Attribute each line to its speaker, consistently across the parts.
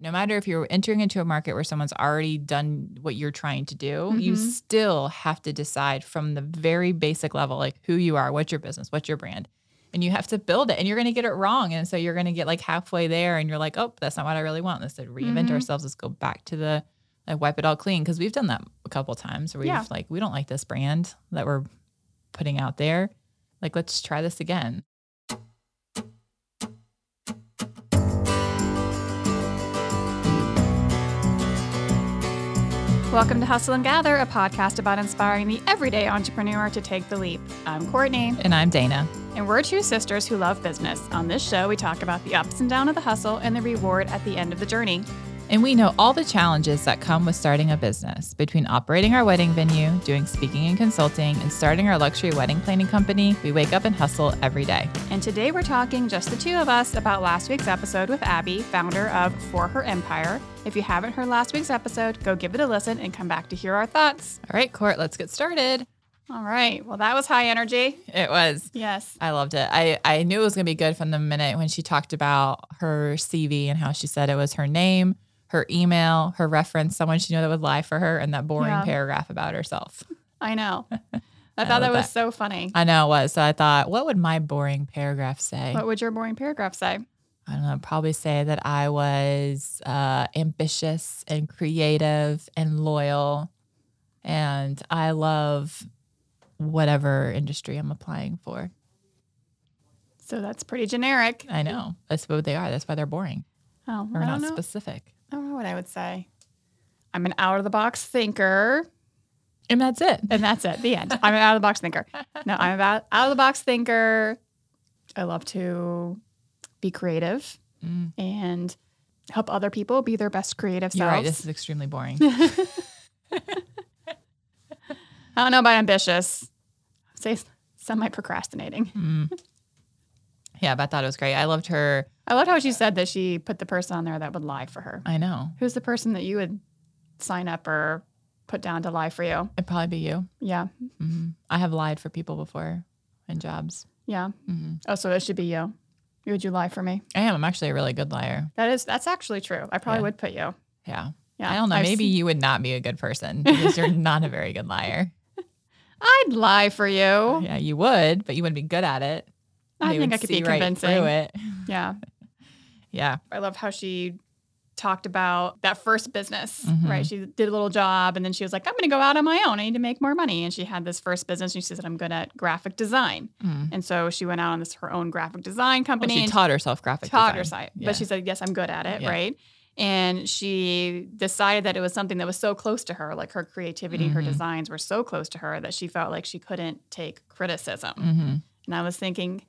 Speaker 1: No matter if you're entering into a market where someone's already done what you're trying to do, you
Speaker 2: Mhm.
Speaker 1: still have to decide from the very basic level, like who you are, what's your business, what's your brand. And you have to build it and you're going to get it wrong. And so you're going to get like halfway there and you're like, oh, that's not what I really want. Let's reinvent
Speaker 2: Mhm.
Speaker 1: ourselves. Let's go back to the, like, wipe it all clean. Cause we've done that a couple times where we've
Speaker 2: Yeah.
Speaker 1: like, we don't like this brand that we're putting out there. Like, let's try this again.
Speaker 2: Welcome to Hustle and Gather, a podcast about inspiring the everyday entrepreneur to take the leap. I'm Courtney,
Speaker 1: And I'm Dana.
Speaker 2: and we're two sisters who love business. On this show, we talk about the ups and downs of the hustle and the reward at the end of the journey.
Speaker 1: And we know all the challenges that come with starting a business between operating our wedding venue, doing speaking and consulting, and starting our luxury wedding planning company. We wake up and hustle every day.
Speaker 2: And today we're talking just the two of us about last week's episode with Abby, founder of For Her Empire. If you haven't heard last week's episode, go give it a listen and come back to hear our thoughts.
Speaker 1: All right, Court, let's get started.
Speaker 2: All right. Well, that was high energy.
Speaker 1: It was.
Speaker 2: Yes.
Speaker 1: I loved it. I, I knew it was going to be good from the minute when she talked about her CV and how she said it was her name, her email, her reference, someone she knew that would lie for her, and that boring
Speaker 2: Yeah.
Speaker 1: paragraph about herself.
Speaker 2: I know. I
Speaker 1: I
Speaker 2: thought that was
Speaker 1: that.
Speaker 2: so funny.
Speaker 1: I know it was. So I thought, what would my boring paragraph say?
Speaker 2: What would your boring paragraph say?
Speaker 1: I don't know, probably say that I was uh, ambitious and creative and loyal. And I love whatever industry I'm applying for.
Speaker 2: So that's pretty generic.
Speaker 1: I know. That's what they are. That's why they're boring.
Speaker 2: Oh,
Speaker 1: Or
Speaker 2: I
Speaker 1: not specific.
Speaker 2: I don't know what I would say. I'm an out of the box thinker,
Speaker 1: And that's it.
Speaker 2: and that's it. The end. I'm an out of the box thinker. No, I'm about out of the box thinker. I love to be creative
Speaker 1: Mm.
Speaker 2: and help other people be their best creative
Speaker 1: You're
Speaker 2: selves.
Speaker 1: right. This is extremely boring.
Speaker 2: I don't know about ambitious. Say semi procrastinating.
Speaker 1: Mm. Yeah, but I thought it was great. I loved her.
Speaker 2: I loved how she said that she put the person on there that would lie for her.
Speaker 1: I know.
Speaker 2: Who's the person that you would sign up or put down to lie for you?
Speaker 1: It'd probably be you.
Speaker 2: Yeah.
Speaker 1: hmm I have lied for people before in jobs.
Speaker 2: Yeah.
Speaker 1: hmm
Speaker 2: Oh, so it should be you. Would you lie for me?
Speaker 1: I am. I'm actually a really good liar.
Speaker 2: That is that's actually true. I probably
Speaker 1: Yeah.
Speaker 2: would put you.
Speaker 1: Yeah.
Speaker 2: Yeah.
Speaker 1: I don't know.
Speaker 2: I've
Speaker 1: Maybe
Speaker 2: seen-
Speaker 1: you would not be a good person because you're not a very good liar.
Speaker 2: I'd lie for you.
Speaker 1: Yeah, you would, but you wouldn't be good at it.
Speaker 2: I
Speaker 1: They
Speaker 2: think I could be
Speaker 1: right
Speaker 2: convincing.
Speaker 1: through it.
Speaker 2: Yeah.
Speaker 1: Yeah.
Speaker 2: I love how she talked about that first business,
Speaker 1: Mhm.
Speaker 2: right? She did a little job and then she was like, I'm going to go out on my own. I need to make more money. And she had this first business and she said, I'm good at graphic design.
Speaker 1: Mm.
Speaker 2: And so she went out on this her own graphic design
Speaker 1: Well,
Speaker 2: company.
Speaker 1: she taught herself graphic
Speaker 2: taught her
Speaker 1: design.
Speaker 2: site.
Speaker 1: Yeah.
Speaker 2: But she said, Yes, I'm good at it,
Speaker 1: Yeah.
Speaker 2: right? And she decided that it was something that was so close to her, like her creativity, her
Speaker 1: Mhm.
Speaker 2: designs were so close to her that she felt like she couldn't take criticism.
Speaker 1: hmm
Speaker 2: And I was thinking,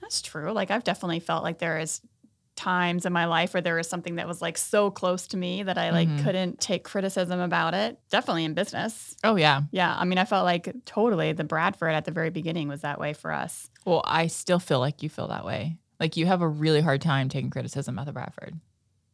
Speaker 2: that's true. Like I've definitely felt like there is times in my life where there was something that was like so close to me that I like
Speaker 1: Mhm.
Speaker 2: couldn't take criticism about it. Definitely in business.
Speaker 1: Oh, yeah.
Speaker 2: Yeah. I mean, I felt like totally the Bradford at the very beginning was that way for us.
Speaker 1: Well, I still feel like you feel that way. Like you have a really hard time taking criticism at the Bradford.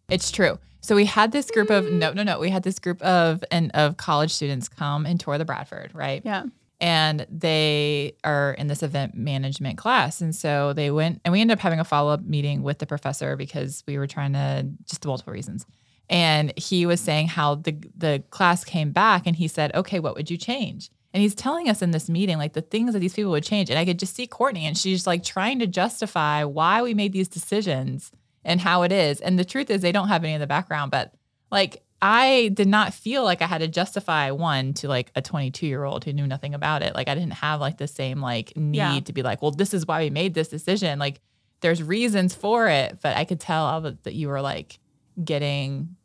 Speaker 1: It's true. So we had this group of no, no, no. We had this group of and of college students come and tour the Bradford, right?
Speaker 2: Yeah.
Speaker 1: And they are in this event management class. And so they went and we ended up having a follow up meeting with the professor because we were trying to just multiple reasons. And he was saying how the the class came back and he said, "Okay, what would you change?" And he's telling us in this meeting like the things that these people would change. And I could just see Courtney and she's like trying to justify why we made these decisions and how it is. And the truth is they don't have any of the background, but like I did not feel like I had to justify one to like a 22 year old who knew nothing about it. Like I didn't have like the same like need
Speaker 2: Yeah.
Speaker 1: to be like, well, this is why we made this decision. Like there's reasons for it, but I could tell that you were like getting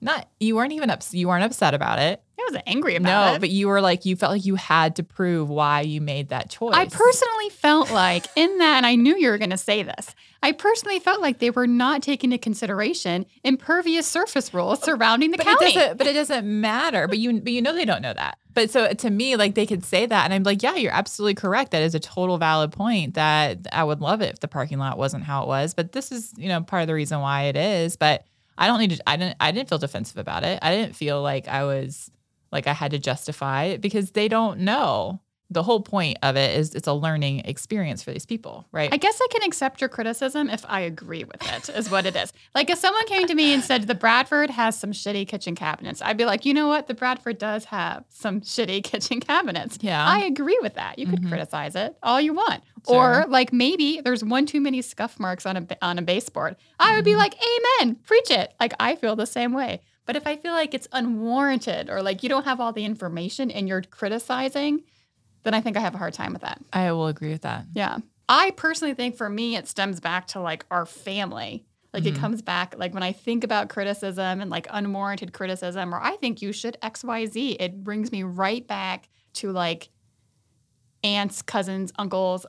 Speaker 1: Not you weren't even ups- you weren't upset about it.
Speaker 2: I was angry about
Speaker 1: no,
Speaker 2: it.
Speaker 1: but you were like you felt like you had to prove why you made that choice.
Speaker 2: I personally felt like in that, and I knew you were going to say this. I personally felt like they were not taking into consideration impervious surface rules surrounding the
Speaker 1: but
Speaker 2: county.
Speaker 1: it doesn't but it doesn't matter. But you but you know they don't know that. But so to me, like they could say that, and I'm like, yeah, you're absolutely correct. That is a total valid point. That I would love it if the parking lot wasn't how it was. But this is, you know, part of the reason why it is. But I don't need to. I didn't. I didn't feel defensive about it. I didn't feel like I was like I had to justify it because they don't know. The whole point of it is it's a learning experience for these people, right?
Speaker 2: I guess I can accept your criticism if I agree with it, is what it is. Like if someone came to me and said the Bradford has some shitty kitchen cabinets, I'd be like, you know what? The Bradford does have some shitty kitchen cabinets.
Speaker 1: Yeah.
Speaker 2: I agree with that. You could
Speaker 1: Mhm.
Speaker 2: criticize it all you want.
Speaker 1: Sure.
Speaker 2: Or like maybe there's one too many scuff marks on a on a baseboard. I would be
Speaker 1: Mhm.
Speaker 2: like, amen, preach it. Like I feel the same way. But if I feel like it's unwarranted or like you don't have all the information and you're criticizing, then I think I have a hard time with that.
Speaker 1: I will agree with that.
Speaker 2: Yeah. I personally think for me, it stems back to like our family. Like it
Speaker 1: Mhm.
Speaker 2: comes back, like when I think about criticism and like unwarranted criticism, or I think you should XYZ, it brings me right back to like aunts, cousins, uncles,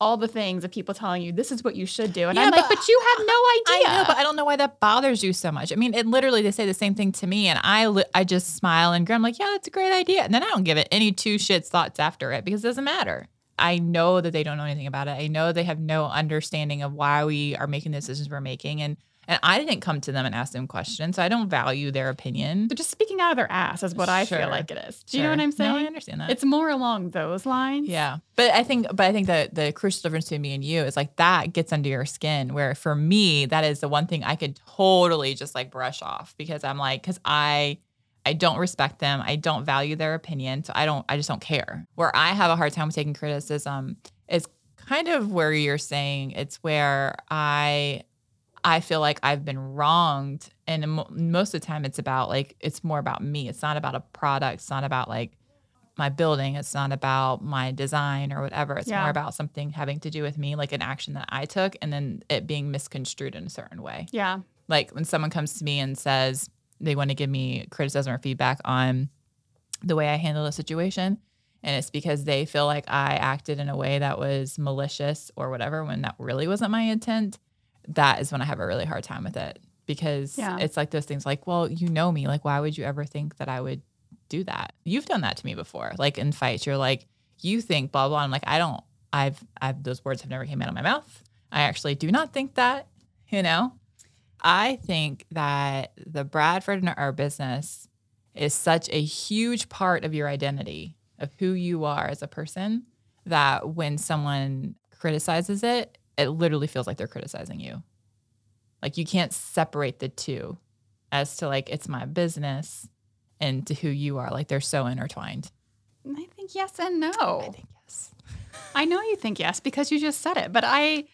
Speaker 2: all the things of people telling you this is what you should do. And
Speaker 1: Yeah,
Speaker 2: I'm like,
Speaker 1: but
Speaker 2: but you have no idea.
Speaker 1: I know, but I don't know why that bothers you so much. I mean, it literally they say the same thing to me, and I li- I just smile and grin. I'm like, yeah, that's a great idea, and then I don't give it any two shits thoughts after it because it doesn't matter. I know that they don't know anything about it. I know they have no understanding of why we are making the decisions we're making, and and I didn't come to them and ask them questions. So I don't value their opinion.
Speaker 2: They're just speaking out of their ass is what I
Speaker 1: Sure.
Speaker 2: feel like it is. Do you know what I'm saying?
Speaker 1: No, I understand that.
Speaker 2: It's more along those lines.
Speaker 1: Yeah. But I think but I think that the crucial difference between me and you is like that gets under your skin where for me that is the one thing I could totally just like brush off because I'm like cuz I I don't respect them. I don't value their opinion. So I don't I just don't care. Where I have a hard time with taking criticism is kind of where you're saying it's where I I feel like I've been wronged and most of the time it's about like it's more about me. It's not about a product. It's not about like my building. It's not about my design or whatever. It's
Speaker 2: Yeah.
Speaker 1: more about something having to do with me, like an action that I took, and then it being misconstrued in a certain way.
Speaker 2: Yeah.
Speaker 1: Like when someone comes to me and says they want to give me criticism or feedback on the way I handle a situation, and it's because they feel like I acted in a way that was malicious or whatever, when that really wasn't my intent, that is when I have a really hard time with it because
Speaker 2: Yeah.
Speaker 1: it's like those things like, well, you know me. Like, why would you ever think that I would do that? You've done that to me before. Like in fights, you're like, you think blah blah. I'm like, I don't. I've I've those words have never came out of my mouth. I actually do not think that. You know, I think that the Bradford and our business is such a huge part of your identity of who you are as a person that when someone criticizes it, it literally feels like they're criticizing you. Like you can't separate the two as to like it's my business and to who you are. Like they're so intertwined.
Speaker 2: I think yes and no.
Speaker 1: I think yes.
Speaker 2: I know you think yes because you just said it, but I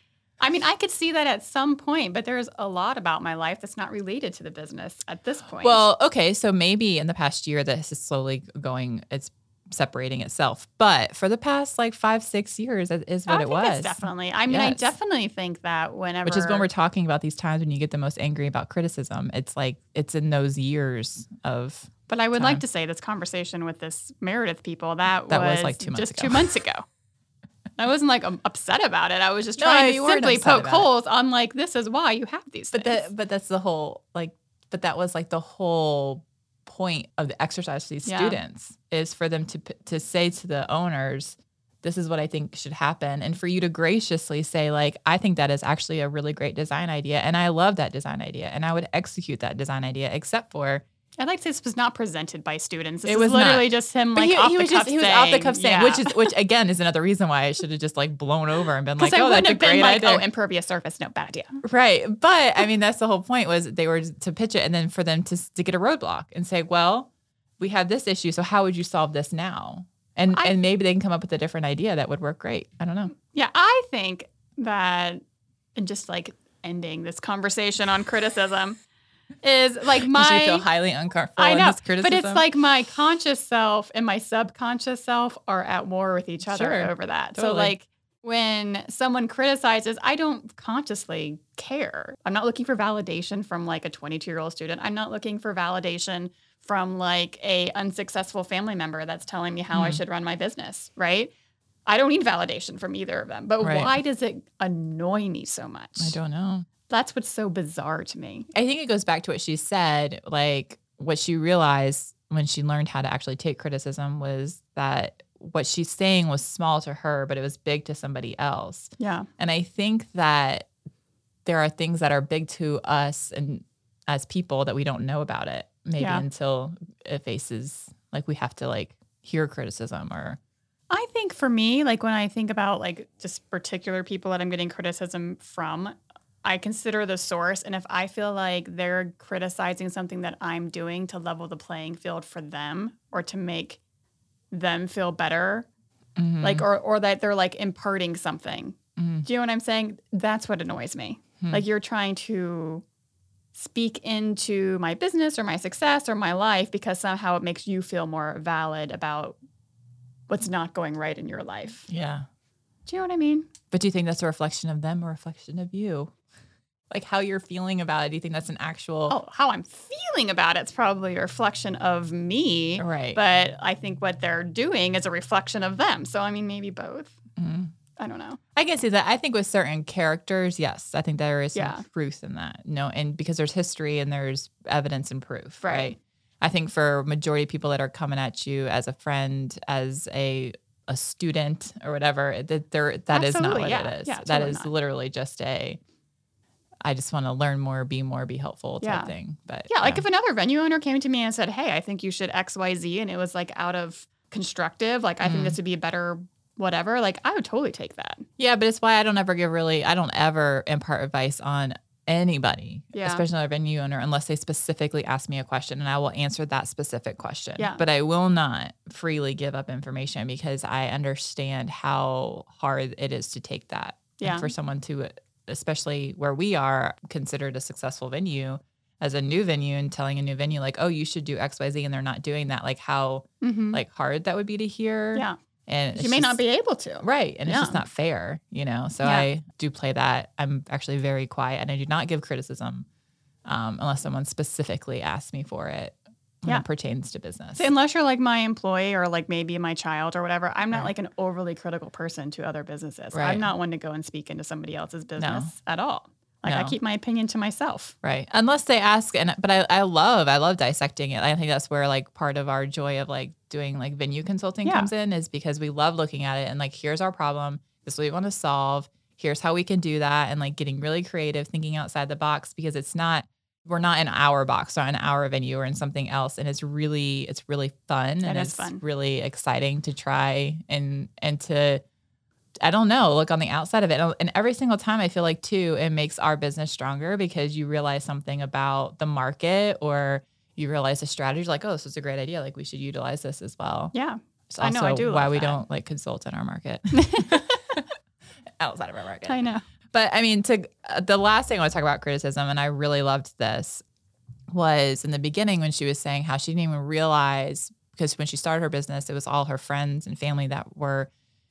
Speaker 2: I mean, I could see that at some point, but there's a lot about my life that's not related to the business at this point.
Speaker 1: Well, okay, so maybe in the past year this is slowly going it's separating itself. But for the past like 5 6 years that is what
Speaker 2: I
Speaker 1: it was.
Speaker 2: it's definitely. I mean, I definitely think that whenever
Speaker 1: Which is when we're talking about these times when you get the most angry about criticism. It's like it's in those years of
Speaker 2: But I would
Speaker 1: time.
Speaker 2: like to say this conversation with this Meredith people that,
Speaker 1: That was,
Speaker 2: was,
Speaker 1: like, two months
Speaker 2: just
Speaker 1: ago.
Speaker 2: two months ago. I wasn't like um, upset about it. I was just trying
Speaker 1: you
Speaker 2: to simply poke holes on like this is why you have these
Speaker 1: but
Speaker 2: things.
Speaker 1: that but that's the whole like but that was like the whole point of the exercise for these
Speaker 2: Yeah.
Speaker 1: students is for them to to say to the owners this is what I think should happen and for you to graciously say like I think that is actually a really great design idea and I love that design idea and I would execute that design idea except for
Speaker 2: I'd like to say this was not presented by students. This
Speaker 1: It
Speaker 2: was
Speaker 1: was not.
Speaker 2: literally just him
Speaker 1: but
Speaker 2: like
Speaker 1: he,
Speaker 2: off
Speaker 1: he
Speaker 2: the
Speaker 1: was
Speaker 2: cuff
Speaker 1: just he was
Speaker 2: saying,
Speaker 1: off the cuff saying
Speaker 2: yeah.
Speaker 1: which is which again is another reason why I should have just like blown over and been like
Speaker 2: I
Speaker 1: oh that's a great
Speaker 2: like, oh,
Speaker 1: idea
Speaker 2: oh, impervious surface, no bad idea.
Speaker 1: Right. But I mean, that's the whole point was they were to pitch it and then for them to, to get a roadblock and say, well, we have this issue. So how would you solve this now? And,
Speaker 2: I-
Speaker 1: and maybe they can come up with a different idea that would work great. I don't know.
Speaker 2: Yeah, I think that, and just like ending this conversation on criticism is like
Speaker 1: you
Speaker 2: my.
Speaker 1: feel highly uncomfortable
Speaker 2: I know, but it's like my conscious self and my subconscious self are at war with each other
Speaker 1: Sure,
Speaker 2: over that. So like when someone criticizes, I don't consciously care. I'm not looking for validation from like a 22 year old student. I'm not looking for validation from like a unsuccessful family member that's telling me how I
Speaker 1: Hmm.
Speaker 2: should run my business, right? I don't need validation from either of them. But
Speaker 1: Right.
Speaker 2: why does it annoy me so much?
Speaker 1: I don't know.
Speaker 2: That's what's so bizarre to me.
Speaker 1: I think it goes back to what she said, like what she realized when she learned how to actually take criticism was that what she's saying was small to her, but it was big to somebody else.
Speaker 2: Yeah.
Speaker 1: And I think that there are things that are big to us and as people that we don't know about it, maybe
Speaker 2: Yeah.
Speaker 1: until it faces like we have to like hear criticism or
Speaker 2: I think for me, like when I think about like just particular people that I'm getting criticism from, I consider the source. And if I feel like they're criticizing something that I'm doing to level the playing field for them or to make them feel better,
Speaker 1: Mm-hmm.
Speaker 2: like or or that they're like imparting something.
Speaker 1: Mhm.
Speaker 2: Do you know what I'm saying? That's what annoys me.
Speaker 1: Hmm.
Speaker 2: Like you're trying to speak into my business or my success or my life because somehow it makes you feel more valid about what's not going right in your life.
Speaker 1: yeah.
Speaker 2: Do you know what I mean?
Speaker 1: But do you think that's a reflection of them or a reflection of you? Like how you're feeling about it? Do you think that's an actual
Speaker 2: Oh, how I'm feeling about it's probably a reflection of me.
Speaker 1: right?
Speaker 2: But I think what they're doing is a reflection of them. So I mean maybe both.
Speaker 1: Mhm.
Speaker 2: I don't know.
Speaker 1: I can see that. I think with certain characters, yes, I think there is some
Speaker 2: Yeah.
Speaker 1: truth in that. No, and because there's history and there's evidence and proof, right?
Speaker 2: Right.
Speaker 1: I think for majority of people that are coming at you as a friend, as a a student or whatever, that there that is not what
Speaker 2: yeah.
Speaker 1: it is.
Speaker 2: Yeah,
Speaker 1: that
Speaker 2: totally
Speaker 1: is
Speaker 2: not.
Speaker 1: literally just a I just want to learn more, be more, be helpful type
Speaker 2: Yeah.
Speaker 1: thing. But
Speaker 2: Yeah, like if another venue owner came to me and said, "Hey, I think you should X, Y, Z," and it was like out of constructive, like I think
Speaker 1: Mm.
Speaker 2: this would be a better whatever. Like I would totally take that.
Speaker 1: Yeah, but it's why I don't ever give really, I don't ever impart advice on anybody,
Speaker 2: Yeah.
Speaker 1: especially a venue owner, unless they specifically ask me a question and I will answer that specific question.
Speaker 2: Yeah.
Speaker 1: But I will not freely give up information because I understand how hard it is to take that.
Speaker 2: Yeah.
Speaker 1: for someone to, especially where we are considered a successful venue as a new venue and telling a new venue, like, oh, you should do XYZ and they're not doing that, like how
Speaker 2: Mm-hmm.
Speaker 1: like hard that would be to hear.
Speaker 2: yeah,
Speaker 1: And
Speaker 2: you may not be able to.
Speaker 1: Right. And it's just not fair, you know? So
Speaker 2: Yeah.
Speaker 1: I do play that. I'm actually very quiet and I do not give criticism um, unless someone specifically asks me for it when
Speaker 2: Yeah.
Speaker 1: it pertains to business.
Speaker 2: So unless you're like my employee or like maybe my child or whatever, I'm not
Speaker 1: Right.
Speaker 2: like an overly critical person to other businesses.
Speaker 1: Right.
Speaker 2: I'm not one to go and speak into somebody else's business at all. Like I keep my opinion to myself.
Speaker 1: Right. Unless they ask and but I, I love I love dissecting it. I think that's where like part of our joy of like doing like venue consulting
Speaker 2: Yeah.
Speaker 1: comes in is because we love looking at it and like here's our problem. This is what we want to solve. Here's how we can do that and like getting really creative, thinking outside the box because it's not we're not in our box, not in our venue or in something else. And it's really it's really fun and it's
Speaker 2: fun.
Speaker 1: really exciting to try and and to I don't know, look on the outside of it. And- And every single time I feel like too, it makes our business stronger because you realize something about the market or you realize a strategy like, oh, this is a great idea. Like we should utilize this as well.
Speaker 2: Yeah.
Speaker 1: It's
Speaker 2: I know, I do
Speaker 1: why we
Speaker 2: that.
Speaker 1: don't like consult in our market. outside of our market.
Speaker 2: I know.
Speaker 1: But I mean, to uh, the last thing I want to talk about criticism, and I really loved this, was in the beginning when she was saying how she didn't even realize because when she started her business, it was all her friends and family that were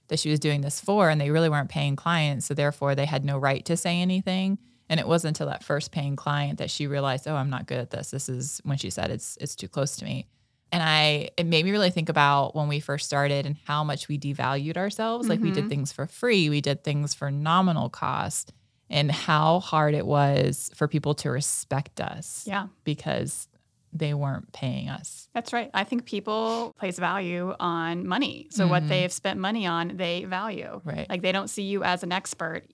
Speaker 1: that she was doing this for, and they really weren't paying clients, so therefore they had no right to say anything. And it wasn't until that first paying client that she realized, oh, I'm not good at this. This is when she said it's it's too close to me. And I it made me really think about when we first started and how much we devalued ourselves. Like we did
Speaker 2: Mhm.
Speaker 1: things for free, we did things for nominal cost, and how hard it was for people to respect us
Speaker 2: Yeah.
Speaker 1: because they weren't paying us.
Speaker 2: That's right. I think people place value on money. So what
Speaker 1: Mhm.
Speaker 2: they've spent money on, they value.
Speaker 1: Right.
Speaker 2: Like they don't see you as an expert,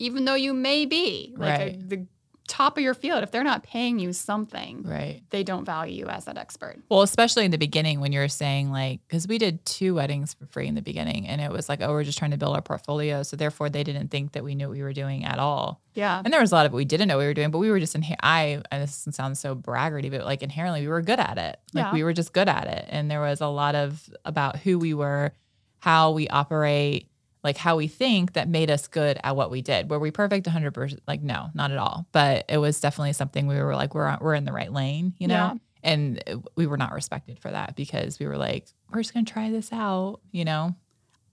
Speaker 2: even though you may be like a-
Speaker 1: Right.
Speaker 2: the top of your field. If they're not paying you something,
Speaker 1: right.
Speaker 2: they don't value you as that expert.
Speaker 1: Well, especially in the beginning when you're saying like, because we did two weddings for free in the beginning, and it was like, oh, we're just trying to build our portfolio. So therefore, they didn't think that we knew what we were doing at all.
Speaker 2: Yeah.
Speaker 1: And there was a lot of we didn't know we were doing, but we were just in. I and this sounds so braggarty, but like inherently we were good at it. Like
Speaker 2: Yeah.
Speaker 1: we were just good at it, and there was a lot of about who we were, how we operate, like how we think that made us good at what we did. Were we perfect 100? percent Like no, not at all. But it was definitely something we were like we're we're in the right lane, you know.
Speaker 2: Yeah.
Speaker 1: And we were not respected for that because we were like we're just gonna try this out, you know.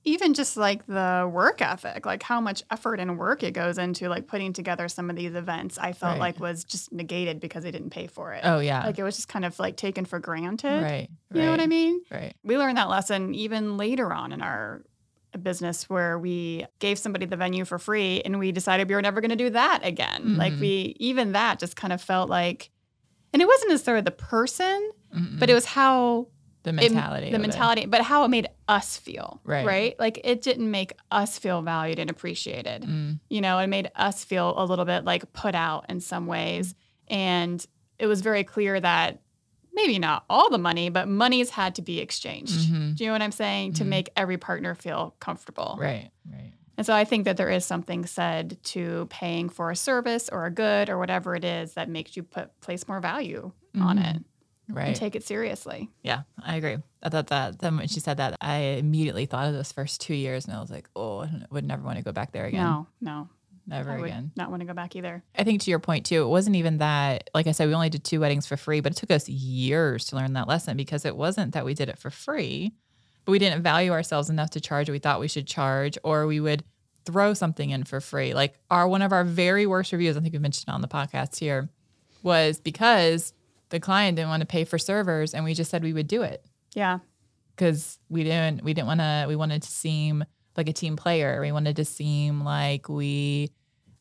Speaker 2: even just like the work ethic, like how much effort and work it goes into like putting together some of these events, I felt
Speaker 1: Right.
Speaker 2: like was just negated because they didn't pay for it.
Speaker 1: Oh yeah.
Speaker 2: Like it was just kind of like taken for granted.
Speaker 1: right.
Speaker 2: You know what I mean?
Speaker 1: Right.
Speaker 2: We learned that lesson even later on in our business where we gave somebody the venue for free and we decided we were never going to do that again. Like
Speaker 1: Mhm.
Speaker 2: we even that just kind of felt like and it wasn't necessarily the person,
Speaker 1: Mm-mm.
Speaker 2: but it was how
Speaker 1: the
Speaker 2: it-
Speaker 1: mentality.
Speaker 2: the
Speaker 1: of it.
Speaker 2: mentality, but how it made us feel.
Speaker 1: Right.
Speaker 2: Right. Like it didn't make us feel valued and appreciated.
Speaker 1: Mm,
Speaker 2: You know, it made us feel a little bit like put out in some ways. And it was very clear that maybe not all the money, but money's had to be exchanged.
Speaker 1: mhm.
Speaker 2: Do you know what I'm saying? To
Speaker 1: Mhm.
Speaker 2: make every partner feel comfortable.
Speaker 1: Right. Right.
Speaker 2: And so I think that there is something said to paying for a service or a good or whatever it is that makes you put place more value on
Speaker 1: Mhm.
Speaker 2: it
Speaker 1: Right.
Speaker 2: and take it seriously.
Speaker 1: Yeah, I agree. I thought that then when she said that, I immediately thought of those first two years, and I was like, oh, I would never want to go back there again.
Speaker 2: No, no.
Speaker 1: Never
Speaker 2: I
Speaker 1: again.
Speaker 2: not want to go back either.
Speaker 1: I think to your point too, it wasn't even that. Like I said, we only did two weddings for free, but it took us years to learn that lesson because it wasn't that we did it for free, but we didn't value ourselves enough to charge what we thought we should charge, or we would throw something in for free. Like our one of our very worst reviews, I think we mentioned it on the podcast here, was because the client didn't want to pay for servers, and we just said we would do it.
Speaker 2: Yeah.
Speaker 1: because we didn't we didn't want to we wanted to seem like a team player we wanted to seem like we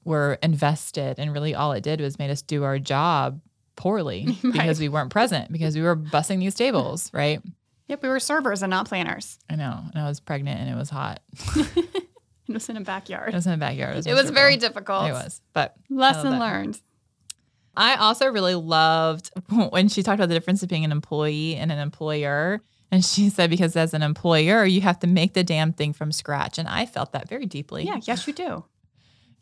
Speaker 1: were invested and really all it did was made us do our job poorly
Speaker 2: Right.
Speaker 1: because we weren't present because we were bussing these tables right
Speaker 2: Yep, we were servers and not planners.
Speaker 1: i know and i was pregnant and it was hot
Speaker 2: It was in a backyard.
Speaker 1: it was in a backyard
Speaker 2: It was very difficult.
Speaker 1: it was but
Speaker 2: Lesson learned.
Speaker 1: I also really loved when she talked about the difference of being an employee and an employer. And she said, because as an employer, you have to make the damn thing from scratch. And I felt that very deeply.
Speaker 2: Yeah, yes, you do.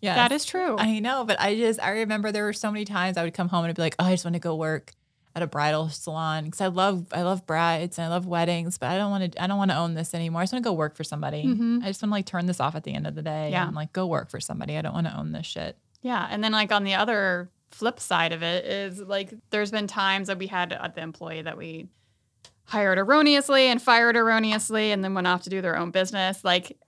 Speaker 1: Yes.
Speaker 2: That is true.
Speaker 1: I know, but I just, I remember there were so many times I would come home and I'd be like, oh, I just want to go work at a bridal salon because I love, I love brides and I love weddings, but I don't want to, I don't want to own this anymore. I just want to go work for somebody.
Speaker 2: Mhm.
Speaker 1: I just want to like turn this off at the end of the day.
Speaker 2: Yeah.
Speaker 1: And like go work for somebody. I don't want to own this shit.
Speaker 2: Yeah. And then, like, on the other flip side of it is like, there's been times that we had at the employee that we hired erroneously and fired erroneously and then went off to do their own business. Like,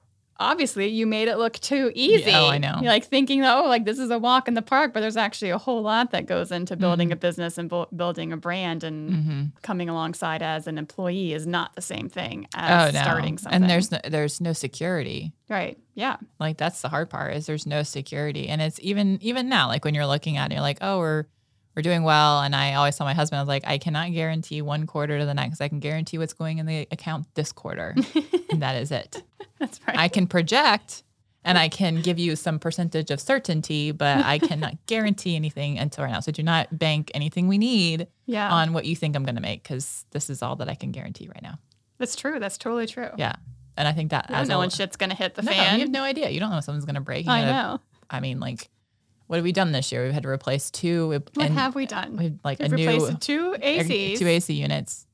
Speaker 2: obviously, you made it look too easy.
Speaker 1: oh, I know.
Speaker 2: You're like thinking, that, oh, like this is a walk in the park, but there's actually a whole lot that goes into building a business and bu- building a brand and
Speaker 1: Mm-hmm.
Speaker 2: coming alongside as an employee is not the same thing as
Speaker 1: Oh, no.
Speaker 2: starting something.
Speaker 1: And there's no, there's no security.
Speaker 2: right. Yeah.
Speaker 1: Like that's the hard part is there's no security. And it's even even now, like when you're looking at it, you're like, oh, we're we're doing well. And I always tell my husband, I was like, I cannot guarantee one quarter to the next. I can guarantee what's going in the account this quarter. and that is it.
Speaker 2: That's right.
Speaker 1: I can project and I can give you some percentage of certainty, but I cannot guarantee anything until right now. So do not bank anything we need
Speaker 2: yeah.
Speaker 1: on what you think I'm gonna make because this is all that I can guarantee right now.
Speaker 2: That's true. That's totally true.
Speaker 1: Yeah. And I think that
Speaker 2: You don't know
Speaker 1: a-
Speaker 2: when shit's gonna hit the
Speaker 1: no,
Speaker 2: fan.
Speaker 1: you have no idea. You don't know when something's gonna break. You
Speaker 2: I
Speaker 1: gotta-
Speaker 2: know.
Speaker 1: I mean, like, what have we done this year? We've had to replace two.
Speaker 2: What
Speaker 1: and
Speaker 2: have we done?
Speaker 1: We've like
Speaker 2: We've
Speaker 1: a new
Speaker 2: replaced two ACs.
Speaker 1: two AC units.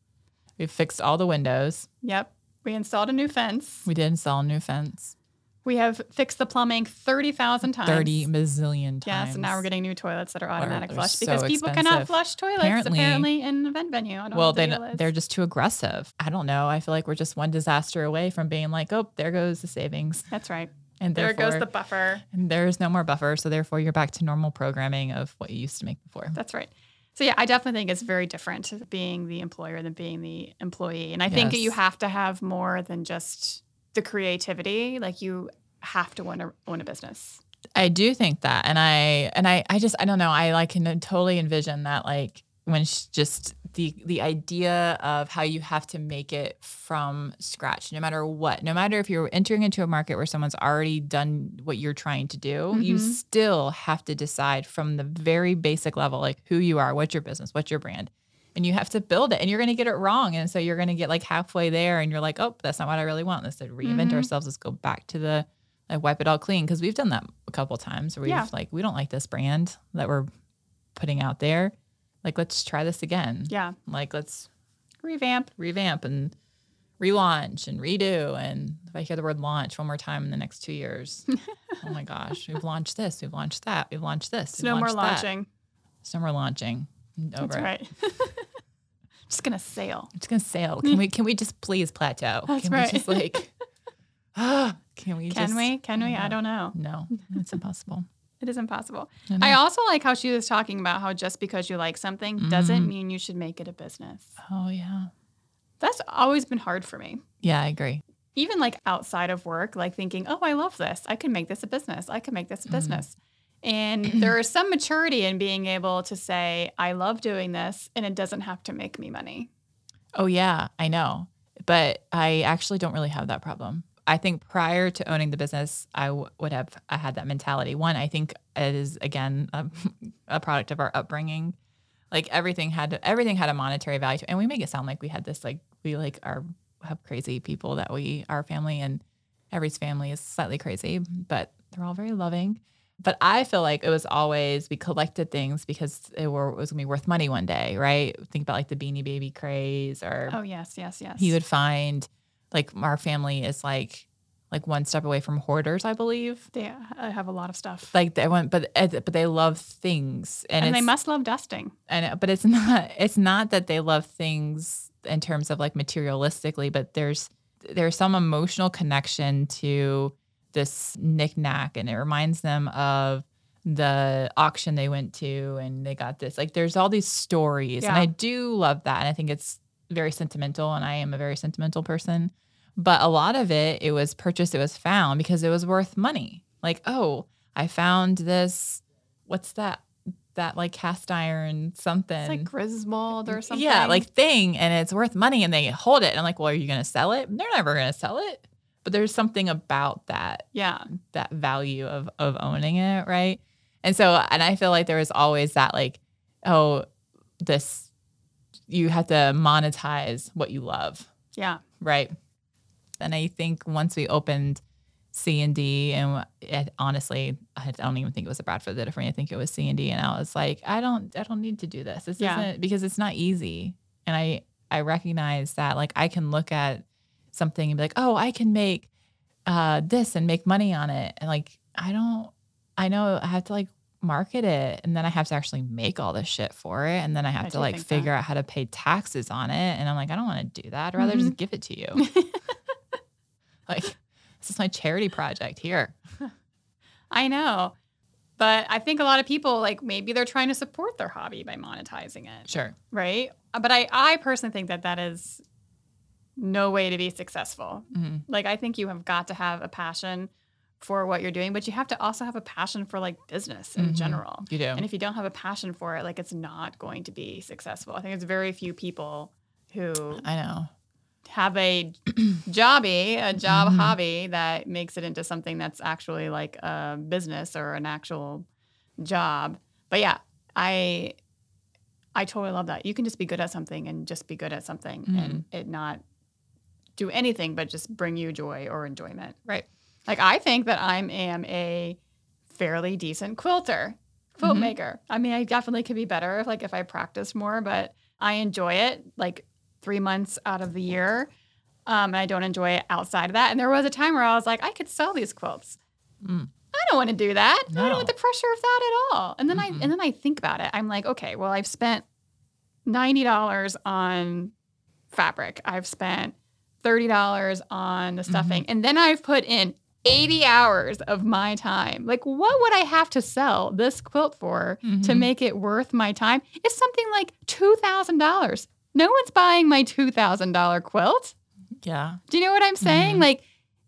Speaker 1: We've fixed all the windows.
Speaker 2: Yep. We installed a new fence.
Speaker 1: We did install a new fence
Speaker 2: We have fixed the plumbing 30,000 times.
Speaker 1: thirty bazillion times.
Speaker 2: Yes, and now we're getting new toilets that are automatic
Speaker 1: they're
Speaker 2: flush
Speaker 1: so
Speaker 2: because people cannot flush toilets
Speaker 1: Apparently-
Speaker 2: apparently, in an event venue. I don't
Speaker 1: Well,
Speaker 2: the
Speaker 1: they
Speaker 2: is.
Speaker 1: they're just too aggressive. I don't know. I feel like we're just one disaster away from being like, oh, there goes the savings,
Speaker 2: That's right.
Speaker 1: and
Speaker 2: There goes the buffer.
Speaker 1: and there's no more buffer. So therefore, you're back to normal programming of what you used to make before.
Speaker 2: That's right. So yeah, I definitely think it's very different being the employer than being the employee. And I think you have to have more than just the creativity. Like you have to want to own a business.
Speaker 1: I do think that, and I and I I just I don't know. I like can totally envision that like when sh- just the the idea of how you have to make it from scratch, no matter what, no matter if you're entering into a market where someone's already done what you're trying to do, you
Speaker 2: Mhm.
Speaker 1: still have to decide from the very basic level, like who you are, what's your business, what's your brand. And you have to build it and you're going to get it wrong. And so you're going to get like halfway there and you're like, oh, that's not what I really want. Let's reinvent
Speaker 2: Mhm.
Speaker 1: ourselves. Let's go back to the like wipe it all clean because we've done that a couple times where we've like we don't like this brand that we're putting out there like let's try this again
Speaker 2: Yeah.
Speaker 1: like let's
Speaker 2: Revamp.
Speaker 1: revamp and relaunch and redo and if i hear the word launch one more time in the next two years oh my gosh we've launched this we've launched that we've launched this we've
Speaker 2: no more
Speaker 1: launched that.
Speaker 2: launching.
Speaker 1: so we're launching over
Speaker 2: That's right. Just gonna sail.
Speaker 1: Just gonna sail can we can we just please plateau
Speaker 2: That's
Speaker 1: can
Speaker 2: right.
Speaker 1: we just like ah, Can we?
Speaker 2: Can
Speaker 1: just-
Speaker 2: we? Can we? I don't know.
Speaker 1: No, it's impossible.
Speaker 2: It is impossible.
Speaker 1: I.
Speaker 2: I also like how she was talking about how just because you like something doesn't
Speaker 1: Mhm.
Speaker 2: mean you should make it a business.
Speaker 1: Oh yeah.
Speaker 2: That's always been hard for me.
Speaker 1: Yeah, I agree.
Speaker 2: Even like outside of work, like thinking, oh, I love this. I can make this a business. I can make this a
Speaker 1: Mhm.
Speaker 2: business. And there is some maturity in being able to say, I love doing this and it doesn't have to make me money.
Speaker 1: Oh yeah, I know. But I actually don't really have that problem. I think prior to owning the business, I w- would have I had that mentality. One, I think it is again a, a product of our upbringing. Like everything had to, everything had a monetary value, to, and we make it sound like we had this like we like are have crazy people that we our family and every's family is slightly crazy, but they're all very loving. But I feel like it was always we collected things because it, were, it was gonna be worth money one day, right? Think about like the Beanie Baby craze, or
Speaker 2: Oh, yes, yes, yes.
Speaker 1: he would find like our family is like like one step away from hoarders, I believe.
Speaker 2: Yeah, I have a lot of stuff.
Speaker 1: Like they went, but eh, but they love things, and,
Speaker 2: and they must love dusting.
Speaker 1: and but it's not it's not that they love things in terms of like materialistically, but there's there's some emotional connection to this knickknack, and it reminds them of the auction they went to, and they got this. Like there's all these stories, and I do love that, and I think it's very sentimental, and I am a very sentimental person. But a lot of it, it was purchased, it was found because it was worth money. Like, oh, I found this. What's that? That like cast iron something.
Speaker 2: It's like Griswold or something.
Speaker 1: Yeah, like thing, and it's worth money, and they hold it. And I'm like, well, are you going to sell it? They're never going to sell it. But there's something about that
Speaker 2: yeah,
Speaker 1: that value of of owning it, right? And so, and I feel like there was always that like, oh, this you have to monetize what you love,
Speaker 2: yeah.
Speaker 1: right? And I think once we opened C and D, and it, honestly, I don't even think it was a Bradford that for. I think it was C and D, and I was like, I don't, I don't need to do this. This
Speaker 2: Yeah.
Speaker 1: isn't because it's not easy, and I, I recognize that like I can look at something and be like, oh, I can make uh, this and make money on it, and like I don't, I know I have to like market it, and then I have to actually make all this shit for it, and then I have
Speaker 2: I
Speaker 1: to like
Speaker 2: think that.
Speaker 1: figure out how to pay taxes on it, and I'm like, I don't want to do that. I'd rather
Speaker 2: Mhm.
Speaker 1: just give it to you. like this is my charity project here.
Speaker 2: I know. But I think a lot of people like maybe they're trying to support their hobby by monetizing it,
Speaker 1: Sure.
Speaker 2: right? But I I personally think that that is no way to be successful.
Speaker 1: hmm
Speaker 2: Like I think you have got to have a passion for what you're doing, but you have to also have a passion for like business in
Speaker 1: Mhm.
Speaker 2: general.
Speaker 1: You do.
Speaker 2: And if you don't have a passion for it, like it's not going to be successful. I think it's very few people who
Speaker 1: I know.
Speaker 2: Have a jobby, a job
Speaker 1: Mhm.
Speaker 2: hobby that makes it into something that's actually like a business or an actual job. But yeah, I I totally love that. You can just be good at something and just be good at something and it not do anything but just bring you joy or enjoyment.
Speaker 1: Right.
Speaker 2: Like I think that I am a fairly decent quilter, quilt
Speaker 1: Mhm.
Speaker 2: maker. I mean, I definitely could be better if like if I practiced more, but I enjoy it like three months out of the year. Um, and I don't enjoy it outside of that. And there was a time where I was like, I could sell these quilts.
Speaker 1: Mm.
Speaker 2: I don't want to do that. I don't want the pressure of that at all. And then
Speaker 1: Mm-mm.
Speaker 2: I and then I think about it. I'm like, okay, well, I've spent ninety dollars on fabric. I've spent thirty dollars on the stuffing, and then I've put in eighty hours of my time. Like, what would I have to sell this quilt for to
Speaker 1: Mhm.
Speaker 2: make it worth my time? It's something like two thousand dollars. No one's buying my two thousand dollar quilt.
Speaker 1: Yeah.
Speaker 2: Do you know what I'm saying?
Speaker 1: Mhm.
Speaker 2: Like,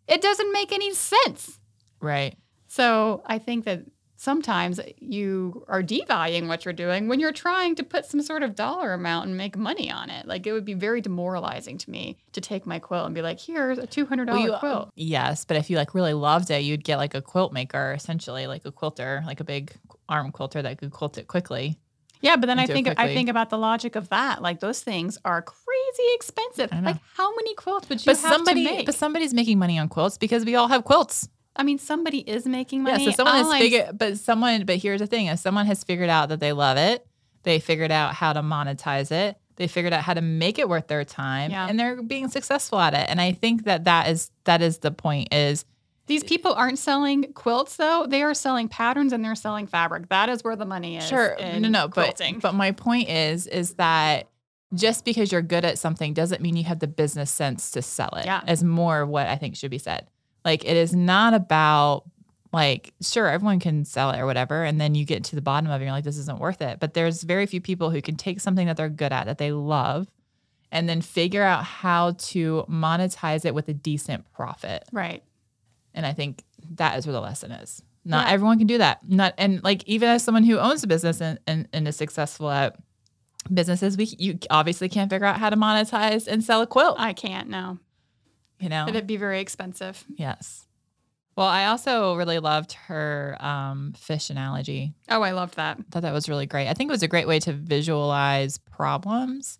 Speaker 2: it doesn't make any sense.
Speaker 1: Right.
Speaker 2: So I think that sometimes you are devaluing what you're doing when you're trying to put some sort of dollar amount and make money on it. Like it would be very demoralizing to me to take my quilt and be like, here's a two hundred dollar
Speaker 1: you-
Speaker 2: quilt.
Speaker 1: Yes, but if you like really loved it, you'd get like a quilt maker, essentially like a quilter, like a big arm quilter that could quilt it quickly.
Speaker 2: Yeah, but then I think I think about the logic of that. Like those things are crazy expensive. Like how many quilts would you
Speaker 1: But
Speaker 2: have
Speaker 1: somebody,
Speaker 2: to make?
Speaker 1: but somebody's making money on quilts because we all have quilts.
Speaker 2: I mean, somebody is making money.
Speaker 1: Yeah, so someone
Speaker 2: All
Speaker 1: has figured, but someone, but here's the thing: if someone has figured out that they love it, they figured out how to monetize it, they figured out how to make it worth their time,
Speaker 2: Yeah.
Speaker 1: and they're being successful at it. And I think that that is that is the point: is
Speaker 2: These people aren't selling quilts though; they are selling patterns and they're selling fabric. That is where the money is.
Speaker 1: sure, no, no, but
Speaker 2: quilting.
Speaker 1: but my point is, is that just because you're good at something doesn't mean you have the business sense to sell it.
Speaker 2: Yeah.
Speaker 1: is more what I think should be said. Like it is not about like sure everyone can sell it or whatever and then you get to the bottom of it and you're like this isn't worth it but there's very few people who can take something that they're good at that they love and then figure out how to monetize it with a decent profit
Speaker 2: Right.
Speaker 1: And i think that is where the lesson is not
Speaker 2: Yeah.
Speaker 1: everyone can do that not and like even as someone who owns a business and, and, and is successful at businesses we you obviously can't figure out how to monetize and sell a quilt
Speaker 2: I can't no.
Speaker 1: you know
Speaker 2: It'd be very expensive.
Speaker 1: yes well i also really loved her um, fish analogy
Speaker 2: Oh, I loved that.
Speaker 1: thought that was really great. I think it was a great way to visualize problems.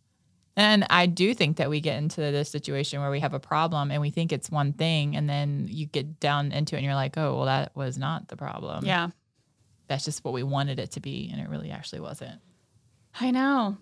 Speaker 1: And I do think that we get into this situation where we have a problem and we think it's one thing, and then you get down into it and you're like, oh, well, that was not the problem.
Speaker 2: Yeah.
Speaker 1: That's just what we wanted it to be. And it really actually wasn't.
Speaker 2: I know.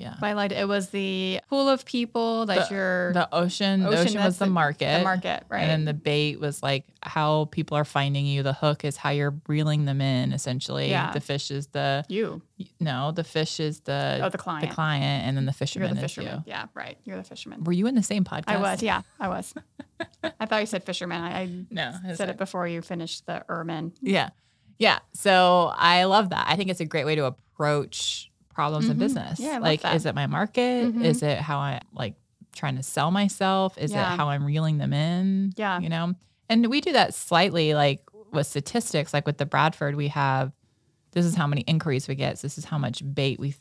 Speaker 1: Yeah.
Speaker 2: I liked it was the pool of people that you're
Speaker 1: The ocean, the
Speaker 2: Ocean,
Speaker 1: ocean was the
Speaker 2: the-
Speaker 1: market.
Speaker 2: the market, right?
Speaker 1: And then the bait was like how people are finding you. The hook is how you're reeling them in, essentially.
Speaker 2: Yeah.
Speaker 1: The fish is the,
Speaker 2: you.
Speaker 1: no, the fish is the,
Speaker 2: Oh, the client.
Speaker 1: the client, and then the fisherman.
Speaker 2: You're the
Speaker 1: is
Speaker 2: fisherman.
Speaker 1: you.
Speaker 2: Yeah, right. You're the fisherman.
Speaker 1: Were you in the same podcast?
Speaker 2: I was. Yeah, I was. I thought you said fisherman. I, I
Speaker 1: No,
Speaker 2: said it before you finished the ermine.
Speaker 1: Yeah. Yeah. So I love that. I think it's a great way to approach problems in
Speaker 2: Mhm.
Speaker 1: business.
Speaker 2: Yeah,
Speaker 1: like,
Speaker 2: that.
Speaker 1: is it my market?
Speaker 2: Mhm.
Speaker 1: Is it how I like trying to sell myself? Is
Speaker 2: Yeah.
Speaker 1: it how I'm reeling them in?
Speaker 2: Yeah.
Speaker 1: You know? And we do that slightly like with statistics, like with the Bradford, we have this is how many inquiries we get. So this is how much bait we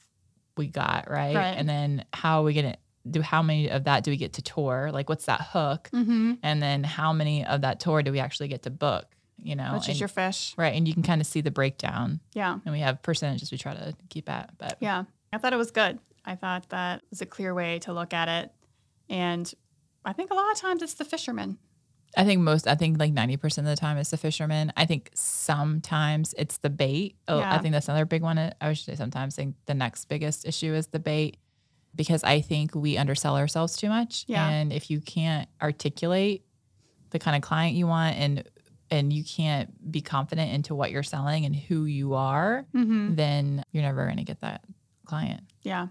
Speaker 1: we got, right?
Speaker 2: Right.
Speaker 1: And then how are we gonna do how many of that do we get to tour? Like what's that hook?
Speaker 2: Mm-hmm.
Speaker 1: And then how many of that tour do we actually get to book? You know,
Speaker 2: Which is your fish.
Speaker 1: Right. And you can kind of see the breakdown.
Speaker 2: Yeah.
Speaker 1: And we have percentages we try to keep at. But
Speaker 2: Yeah. I thought it was good. I thought that was a clear way to look at it. And I think a lot of times it's the fishermen.
Speaker 1: I think most, I think like 90% of the time it's the fishermen. I think sometimes it's the bait. Oh, I think that's another big one. I would say sometimes I think the next biggest issue is the bait because I think we undersell ourselves too much.
Speaker 2: Yeah.
Speaker 1: And if you can't articulate the kind of client you want and and you can't be confident into what you're selling and who you are,
Speaker 2: Mm-hmm.
Speaker 1: then you're never going to get that client.
Speaker 2: Yeah.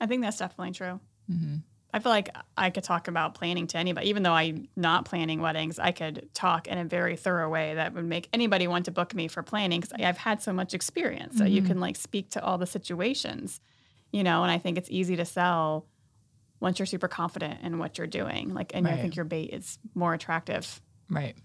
Speaker 2: I think that's definitely true.
Speaker 1: hmm
Speaker 2: I feel like I could talk about planning to anybody, even though I'm not planning weddings. I could talk in a very thorough way that would make anybody want to book me for planning because I've had so much experience. So you
Speaker 1: Mhm.
Speaker 2: can like speak to all the situations, you know. And I think it's easy to sell once you're super confident in what you're doing. Like, and I
Speaker 1: Right.
Speaker 2: think your bait is more attractive.
Speaker 1: Right.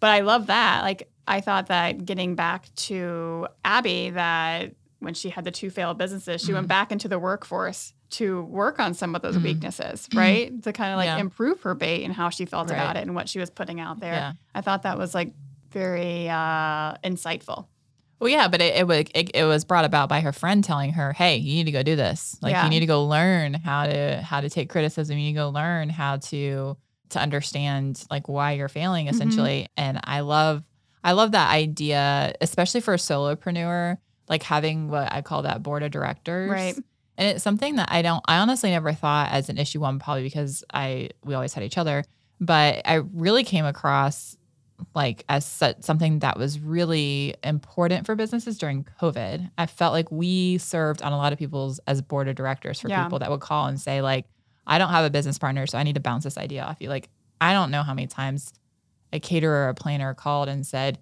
Speaker 2: But I love that. Like, I thought that getting back to Abby, that when she had the two failed businesses, she
Speaker 1: Mhm.
Speaker 2: went back into the workforce to work on some of those
Speaker 1: Mhm.
Speaker 2: weaknesses, right? to kind of like
Speaker 1: Yeah.
Speaker 2: improve her bait and how she felt
Speaker 1: Right.
Speaker 2: about it and what she was putting out there.
Speaker 1: Yeah.
Speaker 2: I thought that was like very uh, insightful.
Speaker 1: Well, yeah, but it, it was it, it was brought about by her friend telling her, "Hey, you need to go do this. Like,
Speaker 2: Yeah.
Speaker 1: you need to go learn how to how to take criticism. You need to go learn how to to understand like why you're failing,
Speaker 2: Mm-hmm.
Speaker 1: essentially." And I love I love that idea, especially for a solopreneur, like having what I call that board of directors,
Speaker 2: Right.
Speaker 1: And it's something that I don't. I honestly never thought as an issue one, probably because I we always had each other, but I really came across like as su- something that was really important for businesses during COVID. I felt like we served on a lot of people's as board of directors for
Speaker 2: Yeah.
Speaker 1: people that would call and say like, I don't have a business partner, so I need to bounce this idea off you. Like, I don't know how many times a caterer or a planner called and said,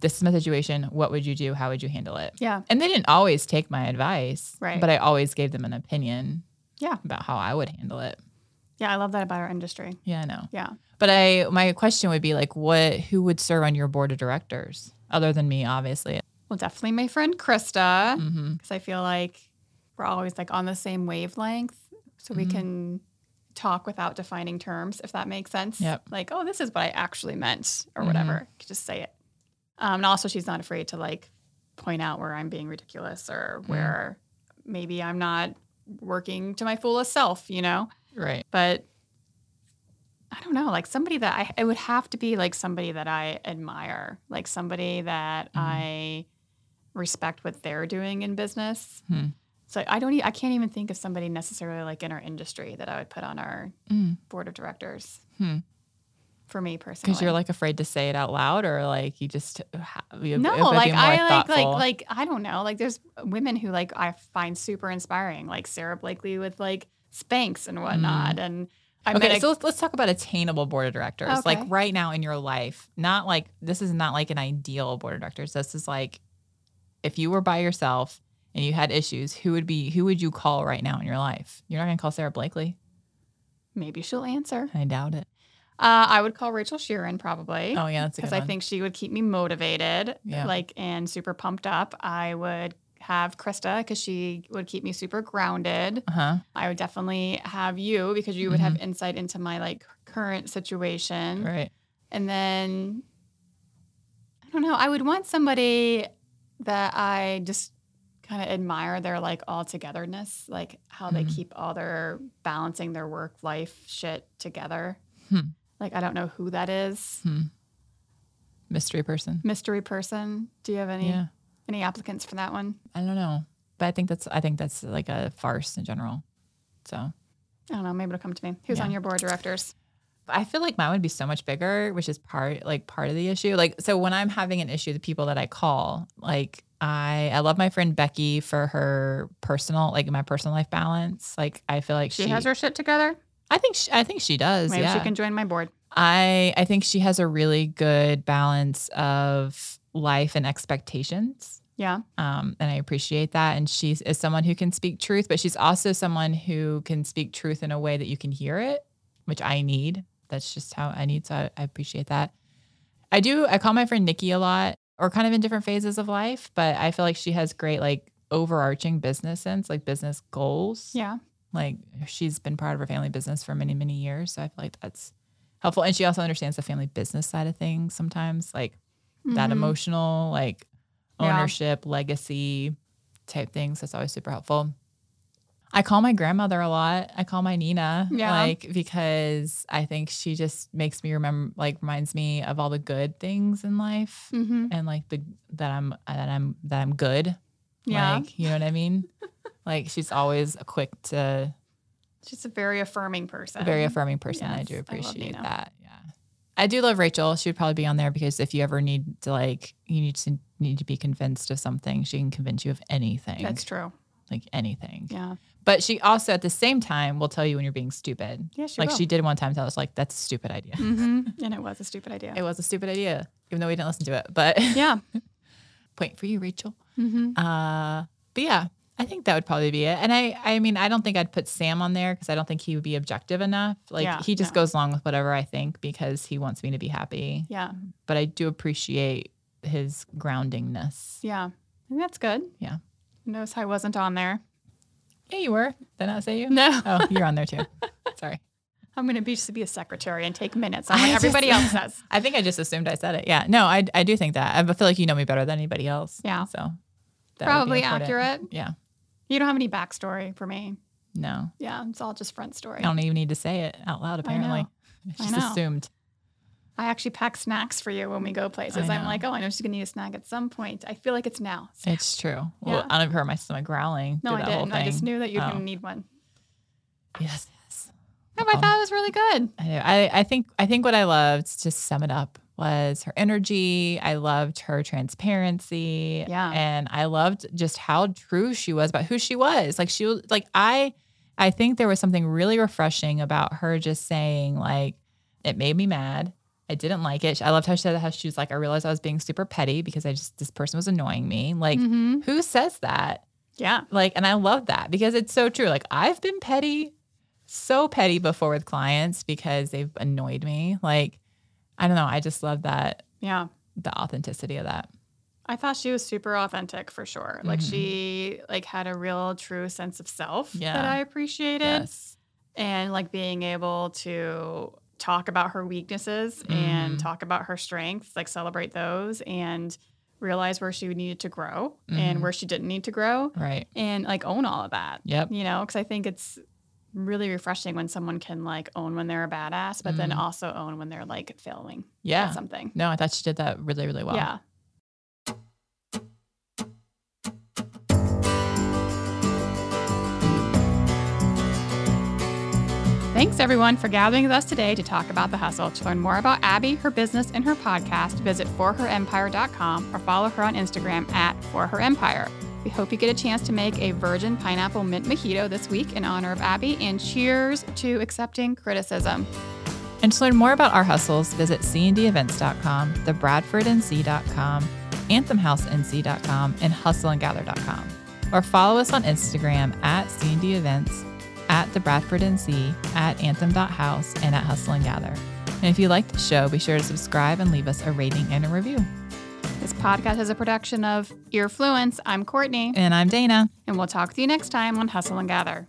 Speaker 1: "This is my situation. What would you do? How would you handle it?"
Speaker 2: Yeah.
Speaker 1: And they didn't always take my advice,
Speaker 2: Right.
Speaker 1: But I always gave them an opinion,
Speaker 2: Yeah.
Speaker 1: about how I would handle it.
Speaker 2: Yeah. I love that about our industry.
Speaker 1: Yeah, I know.
Speaker 2: Yeah.
Speaker 1: But I my question would be like what who would serve on your board of directors other than me obviously.
Speaker 2: Well, definitely my friend Krista. Because I feel like we're always like on the same wavelength, so we
Speaker 1: Mhm.
Speaker 2: can talk without defining terms, if that makes sense.
Speaker 1: Yep.
Speaker 2: Like, oh, this is what I actually meant, or
Speaker 1: Mhm.
Speaker 2: whatever. Could just say it. Um, and also, she's not afraid to like point out where I'm being ridiculous or where maybe I'm not working to my fullest self, you know.
Speaker 1: Right.
Speaker 2: But I don't know, like somebody that I it would have to be like somebody that I admire, like somebody that
Speaker 1: Mhm.
Speaker 2: I respect what they're doing in business.
Speaker 1: Hmm.
Speaker 2: So I don't, e- I can't even think of somebody necessarily like in our industry that I would put on our
Speaker 1: Mm.
Speaker 2: board of directors.
Speaker 1: Hmm.
Speaker 2: For me personally,
Speaker 1: Because you're like afraid to say it out loud, or like you just you,
Speaker 2: no, like I like like like I don't know, like there's women who like I find super inspiring, like Sara Blakely with like Spanx and whatnot,
Speaker 1: Mm.
Speaker 2: and I
Speaker 1: okay,
Speaker 2: mean,
Speaker 1: so let's, let's talk about attainable board of directors. Like right now in your life, not like this is not like an ideal board of directors. This is like if you were by yourself and you had issues, who would be who would you call right now in your life? You're not gonna call Sara Blakely.
Speaker 2: maybe she'll answer.
Speaker 1: I doubt it.
Speaker 2: Uh, I would call Rachel Sheerin probably.
Speaker 1: Oh yeah, that's
Speaker 2: because I think she would keep me motivated,
Speaker 1: Yeah.
Speaker 2: like and super pumped up. I would have Krista because she would keep me super grounded.
Speaker 1: uh huh.
Speaker 2: I would definitely have you because you would have insight into my like current situation.
Speaker 1: Right.
Speaker 2: And then I don't know, I would want somebody that I just kind of admire their like all togetherness, like how they
Speaker 1: Mhm.
Speaker 2: keep all their balancing their work life shit together.
Speaker 1: Hmm.
Speaker 2: Like I don't know who that is.
Speaker 1: Hmm. Mystery person.
Speaker 2: Mystery person. Do you have any
Speaker 1: Yeah.
Speaker 2: any applicants for that one?
Speaker 1: I don't know, but I think that's I think that's like a farce in general. So
Speaker 2: I don't know. Maybe it'll come to me. Who's
Speaker 1: Yeah.
Speaker 2: on your board of directors?
Speaker 1: I feel like mine would be so much bigger, which is part like part of the issue. Like so when I'm having an issue, the people that I call, like I I love my friend Becky for her personal like my personal life balance. Like I feel like she,
Speaker 2: She, has her shit together.
Speaker 1: I think she, I think she does.
Speaker 2: Maybe
Speaker 1: yeah.
Speaker 2: she can join my board.
Speaker 1: I I think she has a really good balance of life and expectations.
Speaker 2: Yeah.
Speaker 1: Um, and I appreciate that. And she is someone who can speak truth, but she's also someone who can speak truth in a way that you can hear it, which I need. That's just how I need. So I, I appreciate that. I do. I call my friend Nikki a lot, or kind of in different phases of life, but I feel like she has great like overarching business sense, like business goals.
Speaker 2: Yeah.
Speaker 1: Like she's been part of her family business for many, many years. So I feel like that's helpful. And she also understands the family business side of things sometimes, like that
Speaker 2: Mhm.
Speaker 1: emotional, like
Speaker 2: Yeah.
Speaker 1: ownership, legacy type things. That's always super helpful. I call my grandmother a lot. I call my Nina,
Speaker 2: Yeah.
Speaker 1: like because I think she just makes me remember, like reminds me of all the good things in life,
Speaker 2: Mhm.
Speaker 1: and like the that I'm that I'm that I'm good.
Speaker 2: Yeah.
Speaker 1: like, you know what I mean. like she's always quick to
Speaker 2: She's a very affirming person.
Speaker 1: a very affirming person. I
Speaker 2: Yes,
Speaker 1: do
Speaker 2: I love
Speaker 1: appreciate
Speaker 2: Nina.
Speaker 1: that. Yeah. I do love Rachel. She would probably be on there because if you ever need to like you need to need to be convinced of something, she can convince you of anything.
Speaker 2: That's true.
Speaker 1: like anything.
Speaker 2: Yeah.
Speaker 1: But she also at the same time will tell you when you're being stupid.
Speaker 2: Yeah, she
Speaker 1: like
Speaker 2: will.
Speaker 1: she did one time tell us like that's a stupid idea.
Speaker 2: hmm And it was a stupid idea.
Speaker 1: It was a stupid idea, even though we didn't listen to it. But
Speaker 2: yeah.
Speaker 1: point for you, Rachel.
Speaker 2: hmm
Speaker 1: Uh, but yeah, I think that would probably be it. And I, I mean, I don't think I'd put Sam on there because I don't think he would be objective enough. Like
Speaker 2: Yeah,
Speaker 1: he just
Speaker 2: no.
Speaker 1: goes along with whatever I think because he wants me to be happy.
Speaker 2: Yeah.
Speaker 1: But I do appreciate his groundingness.
Speaker 2: Yeah. I think that's good.
Speaker 1: Yeah.
Speaker 2: Notice I wasn't on there.
Speaker 1: Yeah, you were. Did I not say you?
Speaker 2: No.
Speaker 1: Oh, you're on there too. Sorry.
Speaker 2: I'm going to be just be a secretary and take minutes on
Speaker 1: I
Speaker 2: what
Speaker 1: just-
Speaker 2: everybody else says.
Speaker 1: I think I just assumed I said it. Yeah. No, I, I do think that. I feel like you know me better than anybody else.
Speaker 2: Yeah.
Speaker 1: So that would be
Speaker 2: Probably accurate.
Speaker 1: Yeah.
Speaker 2: You don't have any backstory for me.
Speaker 1: No,
Speaker 2: Yeah. It's all just front story.
Speaker 1: I don't even need to say it out loud,
Speaker 2: I know.
Speaker 1: apparently. It's
Speaker 2: I
Speaker 1: just
Speaker 2: know.
Speaker 1: assumed.
Speaker 2: I actually pack snacks for you when we go places. I'm like, oh, I know she's going to need a snack at some point. I feel like it's now.
Speaker 1: It's true. Well, I don't hear my stomach growling.
Speaker 2: no, I didn't. I just knew that you were
Speaker 1: Oh.
Speaker 2: to need one.
Speaker 1: Yes, yes.
Speaker 2: No, I
Speaker 1: Um,
Speaker 2: thought it was really good.
Speaker 1: I. I I think I think what I loved to sum it up was her energy. I loved her transparency.
Speaker 2: Yeah.
Speaker 1: and I loved just how true she was about who she was. Like she was like I I think there was something really refreshing about her just saying like it made me mad. I didn't like it. I loved how she said how she was like I realized I was being super petty because I just this person was annoying me. Like
Speaker 2: Mhm.
Speaker 1: who says that?
Speaker 2: Yeah.
Speaker 1: Like, and I love that because it's so true. Like, I've been petty, so petty before with clients because they've annoyed me. Like, I don't know. I just love that,
Speaker 2: Yeah.
Speaker 1: the authenticity of that.
Speaker 2: I thought she was super authentic for sure. Like she like had a real true sense of self that I appreciated.
Speaker 1: Yes.
Speaker 2: And like being able to talk about her weaknesses and
Speaker 1: Mhm.
Speaker 2: talk about her strengths, like celebrate those and realize where she needed to grow and
Speaker 1: Mhm.
Speaker 2: where she didn't need to grow
Speaker 1: Right.
Speaker 2: and like own all of that.
Speaker 1: Yep.
Speaker 2: You know, because I think it's really refreshing when someone can like own when they're a badass, but then
Speaker 1: Mhm.
Speaker 2: also own when they're like failing
Speaker 1: Yeah.
Speaker 2: something.
Speaker 1: No, I thought she did that really, really well.
Speaker 2: Yeah. Thanks everyone for gathering with us today to talk about the hustle. To learn more about Abby, her business, and her podcast, visit forherempire.com or follow her on Instagram at forherempire. We hope you get a chance to make a virgin pineapple mint mojito this week in honor of Abby, and cheers to accepting criticism.
Speaker 1: And to learn more about our hustles, visit cndevents.com, thebradfordnc.com, anthemhousenc.com, and hustleandgather.com. Or follow us on Instagram at CND Events, at the Bradford NC, at anthem.house, and at Hustle and Gather. And if you like the show, be sure to subscribe and leave us a rating and a review.
Speaker 2: This podcast is a production of Earfluence. I'm Courtney,
Speaker 1: And I'm Dana.
Speaker 2: and we'll talk to you next time on Hustle and Gather.